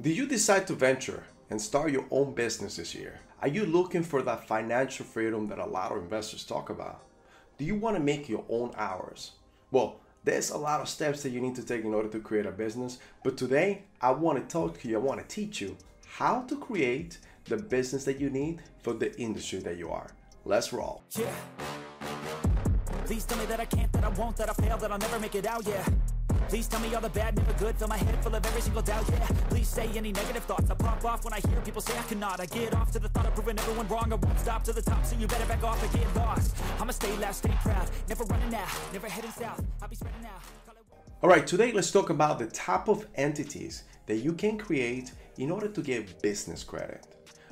Do you decide to venture and start your own business this year? Are you looking for that financial freedom that a lot of investors talk about? Do you want to make your own hours? Well, there's a lot of steps that you need to take in order to create a business, but today I want to talk to you, I want to teach you how to create the business that you need for the industry that you are. Let's roll. Yeah. Please tell me that I can't, that I won't, that I fail, that I'll never make it out, yeah. Please tell me all the bad, never good. Fill my head full of every single doubt, yeah. Please say any negative thoughts. I pop off when I hear people say I cannot. I get off to the thought of proving everyone wrong. I won't stop to the top, so you better back off and get lost. I'ma stay loud, stay proud. Never running out, never heading south. I'll be spreading out. Alright, today let's talk about the type of entities that you can create in order to get business credit.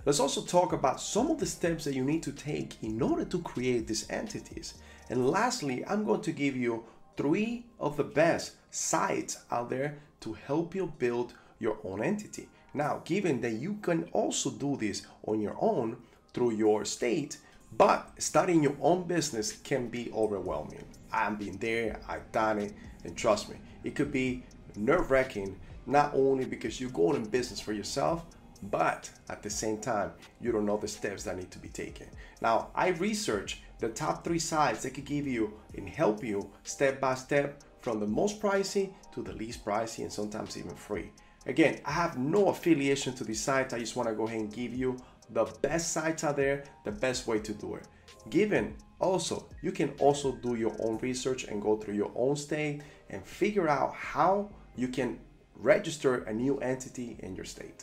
Let's also talk about some of the steps that you need to take in order to create these entities. And lastly, I'm going to give you three of the best sites out there to help you build your own entity. Now, given that you can also do this on your own through your state, but starting your own business can be overwhelming. I've been there, I've done it, and trust me, it could be nerve wracking not only because you're going in business for yourself, but at the same time, you don't know the steps that need to be taken. Now, I researched the top three sites that could give you and help you step by step from the most pricey to the least pricey and sometimes even free. Again, I have no affiliation to these sites. I just want to go ahead and give you the best sites out there, the best way to do it. Given also, you can also do your own research and go through your own state and figure out how you can register a new entity in your state.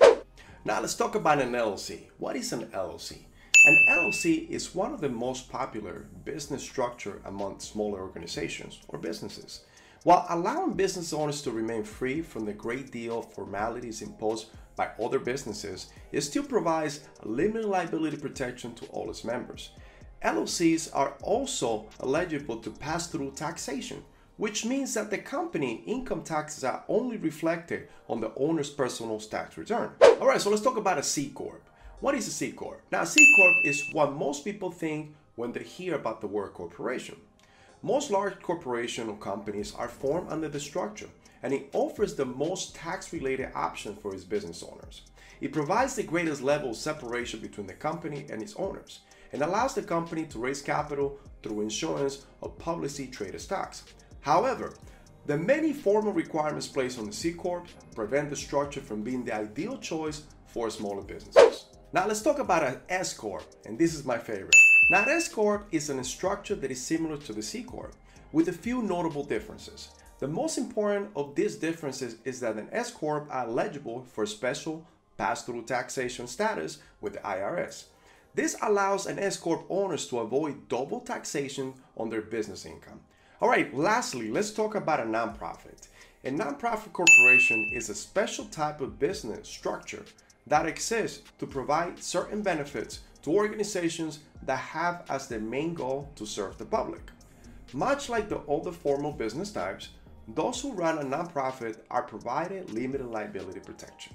Now let's talk about an LLC. What is an LLC? An LLC is one of the most popular business structure among smaller organizations or businesses. While allowing business owners to remain free from the great deal of formalities imposed by other businesses, it still provides limited liability protection to all its members. LLCs are also eligible to pass through taxation, which means that the company income taxes are only reflected on the owner's personal tax return. All right, so let's talk about a C Corp. What is a C Corp? Now, a C Corp is what most people think when they hear about the word corporation. Most large corporation or companies are formed under the structure, and it offers the most tax-related options for its business owners. It provides the greatest level of separation between the company and its owners, and allows the company to raise capital through insurance or publicly traded stocks. However, the many formal requirements placed on the C Corp prevent the structure from being the ideal choice for smaller businesses. Now let's talk about an S Corp, and this is my favorite. Now an S Corp is an structure that is similar to the C Corp, with a few notable differences. The most important of these differences is that an S Corp are eligible for special pass-through taxation status with the IRS. This allows an S Corp owners to avoid double taxation on their business income. All right, lastly, let's talk about a nonprofit. A nonprofit corporation is a special type of business structure that exist to provide certain benefits to organizations that have as their main goal to serve the public. Much like the other formal business types, those who run a nonprofit are provided limited liability protection.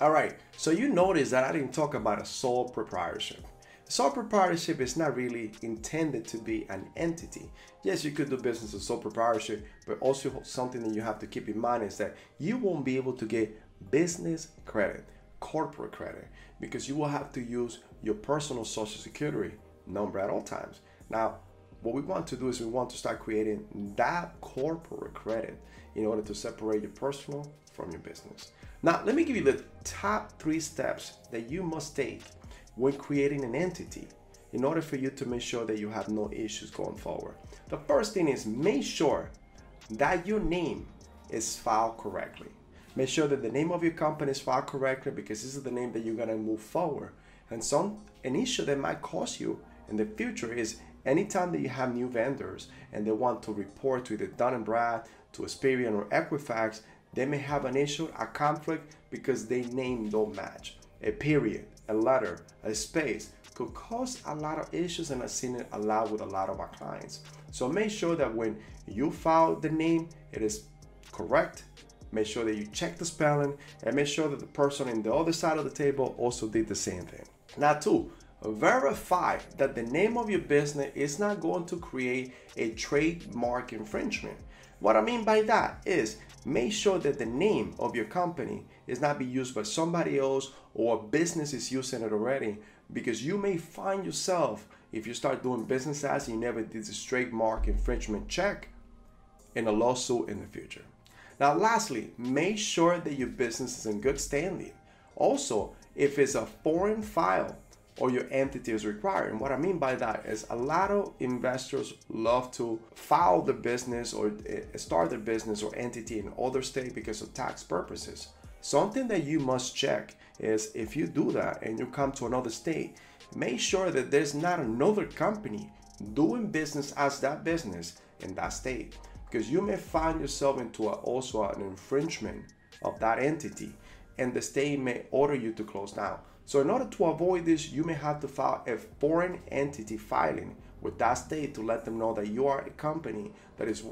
All right, so you notice that I didn't talk about a sole proprietorship. Sole proprietorship is not really intended to be an entity. Yes, you could do business as sole proprietorship, but also something that you have to keep in mind is that you won't be able to get business credit corporate credit because you will have to use your personal social security number at all times. Now, what we want to do is we want to start creating that corporate credit in order to separate your personal from your business. Now, let me give you the top three steps that you must take when creating an entity in order for you to make sure that you have no issues going forward. The first thing is make sure that your name is filed correctly. Make sure that the name of your company is filed correctly because this is the name that you're gonna move forward. And some an issue that might cause you in the future is anytime that you have new vendors and they want to report to either Dun & Brad, to Experian or Equifax, they may have an issue, a conflict because they name don't match. A period, a letter, a space could cause a lot of issues and I've seen it a lot with a lot of our clients. So make sure that when you file the name, it is correct, Make sure that you check the spelling and make sure that the person in the other side of the table also did the same thing. Now, two, verify that the name of your business is not going to create a trademark infringement. What I mean by that is make sure that the name of your company is not be used by somebody else or a business is using it already because you may find yourself if you start doing business as you never did the trademark infringement check in a lawsuit in the future. Now, lastly, make sure that your business is in good standing. Also, if it's a foreign file or your entity is required. And what I mean by that is a lot of investors love to file the business or eh, start their business or entity in other state because of tax purposes. Something that you must check is if you do that and you come to another state, make sure that there's not another company doing business as that business in that state because you may find yourself into a, also an infringement of that entity and the state may order you to close down. So in order to avoid this, you may have to file a foreign entity filing with that state to let them know that you are a company that is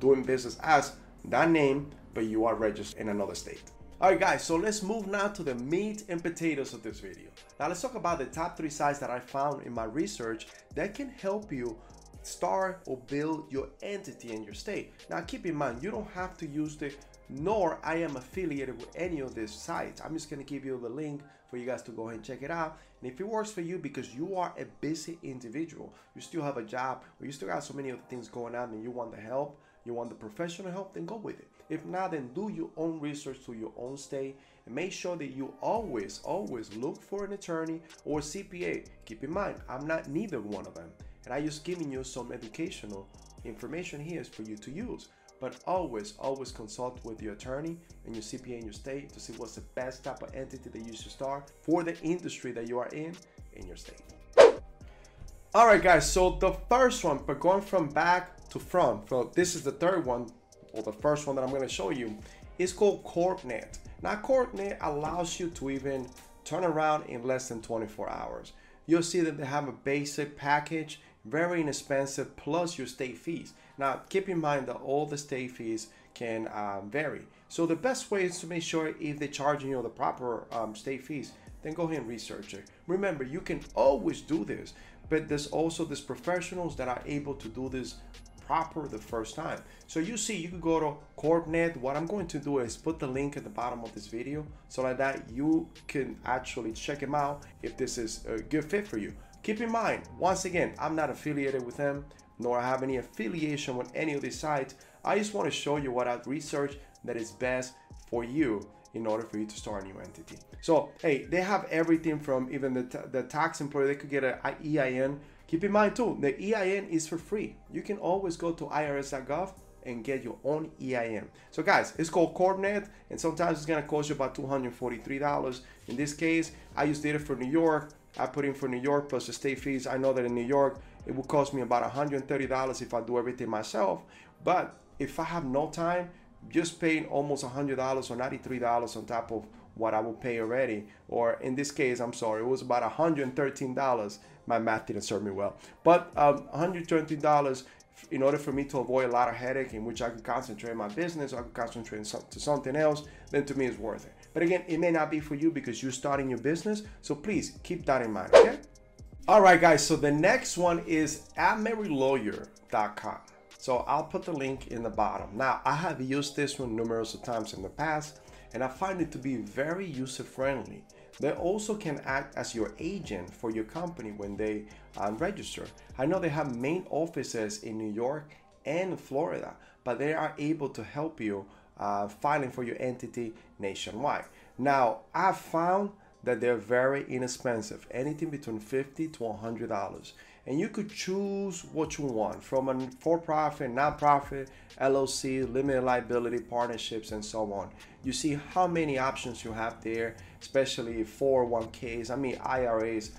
doing business as that name, but you are registered in another state. All right, guys, so let's move now to the meat and potatoes of this video. Now let's talk about the top three sites that I found in my research that can help you start or build your entity in your state. Now keep in mind, you don't have to use the nor I am affiliated with any of these sites. I'm just gonna give you the link for you guys to go ahead and check it out. And if it works for you because you are a busy individual, you still have a job, or you still got so many other things going on and you want the help, you want the professional help, then go with it. If not, then do your own research to your own state and make sure that you always, always look for an attorney or CPA. Keep in mind, I'm not neither one of them. And I just giving you some educational information here for you to use. But always, always consult with your attorney and your CPA in your state to see what's the best type of entity that you should start for the industry that you are in in your state. All right, guys. So the first one, but going from back to front. So this is the third one, or the first one that I'm going to show you, is called CorpNet. Now, CorpNet allows you to even turn around in less than 24 hours. You'll see that they have a basic package, very inexpensive, plus your state fees. Now, keep in mind that all the state fees can um, vary. So the best way is to make sure if they're charging you the proper um, state fees, then go ahead and research it. Remember, you can always do this, but there's also these professionals that are able to do this proper the first time. So you see, you can go to CorpNet. What I'm going to do is put the link at the bottom of this video so like that you can actually check them out if this is a good fit for you. Keep in mind, once again, I'm not affiliated with them nor I have any affiliation with any of these sites. I just want to show you what I've researched that is best for you in order for you to start a new entity. So, hey, they have everything from even the, the tax employer, they could get an EIN. Keep in mind too, the EIN is for free. You can always go to irs.gov and get your own EIN. So guys, it's called CorpNet and sometimes it's gonna cost you about $243. In this case, I just did it for New York. I put in for New York plus the state fees. I know that in New York, it will cost me about $130 if I do everything myself. But if I have no time, just paying almost $100 or $93 on top of what I will pay already. Or in this case, I'm sorry, it was about $113. My math didn't serve me well. But um, $120 in order for me to avoid a lot of headache in which I could concentrate on my business I could concentrate to something else, then to me it's worth it. But again, it may not be for you because you're starting your business. So please keep that in mind, okay? All right, guys. So the next one is amerilawyer.com. So I'll put the link in the bottom. Now, I have used this one numerous times in the past, and I find it to be very user friendly. They also can act as your agent for your company when they um, register. I know they have main offices in New York and Florida, but they are able to help you uh, filing for your entity nationwide. Now, I've found that they're very inexpensive, anything between 50 to 100 dollars. And you could choose what you want from a for-profit, non-profit, LLC, limited liability partnerships, and so on. You see how many options you have there, especially 401ks, I mean IRAs.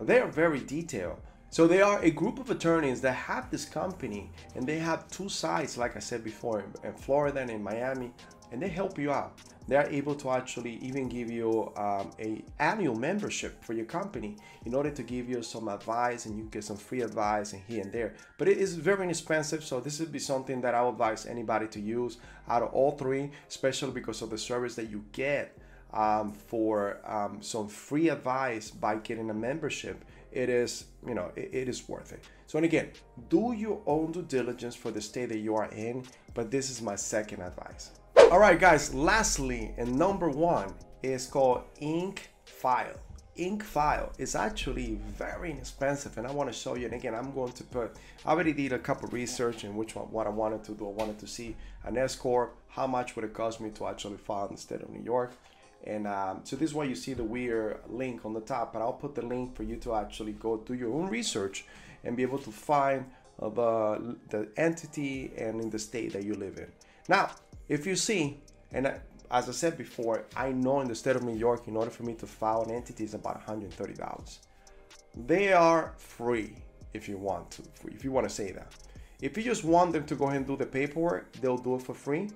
They are very detailed. So they are a group of attorneys that have this company and they have two sites, like I said before, in Florida and in Miami, and they help you out they're able to actually even give you um, a annual membership for your company in order to give you some advice and you get some free advice and here and there. But it is very inexpensive so this would be something that i would advise anybody to use out of all three especially because of the service that you get um, for um, some free advice by getting a membership. It is you know it, it is worth it. So and again do your own due diligence for the state that you are in but this is my second advice All right, guys, lastly, and number one is called Ink File. Incfile is actually very inexpensive, and I want to show you. And again, I'm going to put. I already did a couple research in which one what I wanted to do. I wanted to see an S corp. How much would it cost me to actually file in the state of New York? And um, so this is why you see the weird link on the top. But I'll put the link for you to actually go do your own research and be able to find uh, the the entity and in the state that you live in. Now, if you see, and as I said before, I know in the state of New York, in order for me to file an entity is about $130. They are free if you want to, if you want to say that. If you just want them to go ahead and do the paperwork, they'll do it for free.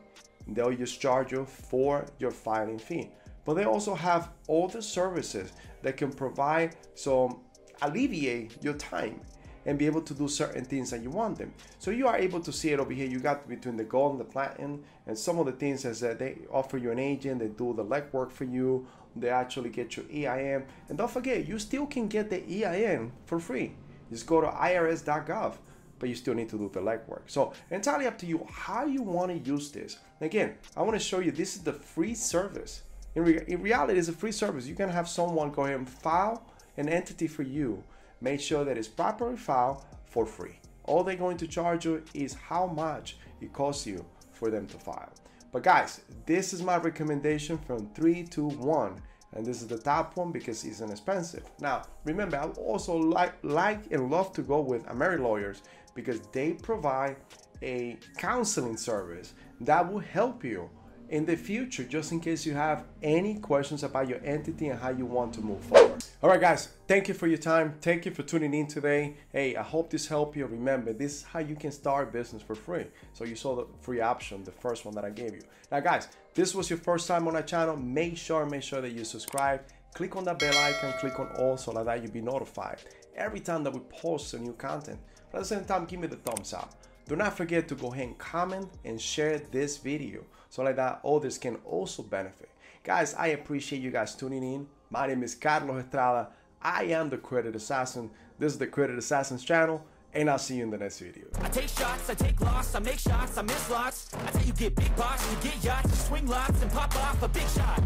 They'll just charge you for your filing fee. But they also have all the services that can provide some alleviate your time and be able to do certain things that you want them. So you are able to see it over here. You got between the gold and the platinum, and some of the things is that they offer you an agent, they do the legwork for you, they actually get your EIN. And don't forget, you still can get the EIN for free. Just go to irs.gov, but you still need to do the legwork. So entirely up to you how you want to use this. Again, I want to show you this is the free service. In, re- in reality, it's a free service. You can have someone go ahead and file an entity for you make sure that it's properly filed for free. All they're going to charge you is how much it costs you for them to file. But guys, this is my recommendation from three to one. And this is the top one because it's inexpensive. Now, remember, I also like, like and love to go with Ameri Lawyers because they provide a counseling service that will help you in the future, just in case you have any questions about your entity and how you want to move forward. All right, guys, thank you for your time. Thank you for tuning in today. Hey, I hope this helped you. Remember, this is how you can start business for free. So you saw the free option, the first one that I gave you. Now, guys, this was your first time on our channel. Make sure, make sure that you subscribe. Click on that bell icon, click on all so that you'll be notified every time that we post a new content. But at the same time, give me the thumbs up. Do not forget to go ahead and comment and share this video so like that others can also benefit. Guys, I appreciate you guys tuning in. My name is Carlos Estrada. I am the Credit Assassin. This is the Credit Assassins channel, and I'll see you in the next video. I take shots, I take loss, I make shots, I miss lots. I tell you get big box, you get yachts, you swing lots and pop off a big shot.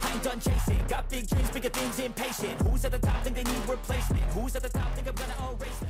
I ain't done chasing, got big dreams, bigger things, impatient. Who's at the top think they need replacement? Who's at the top think I'm gonna erase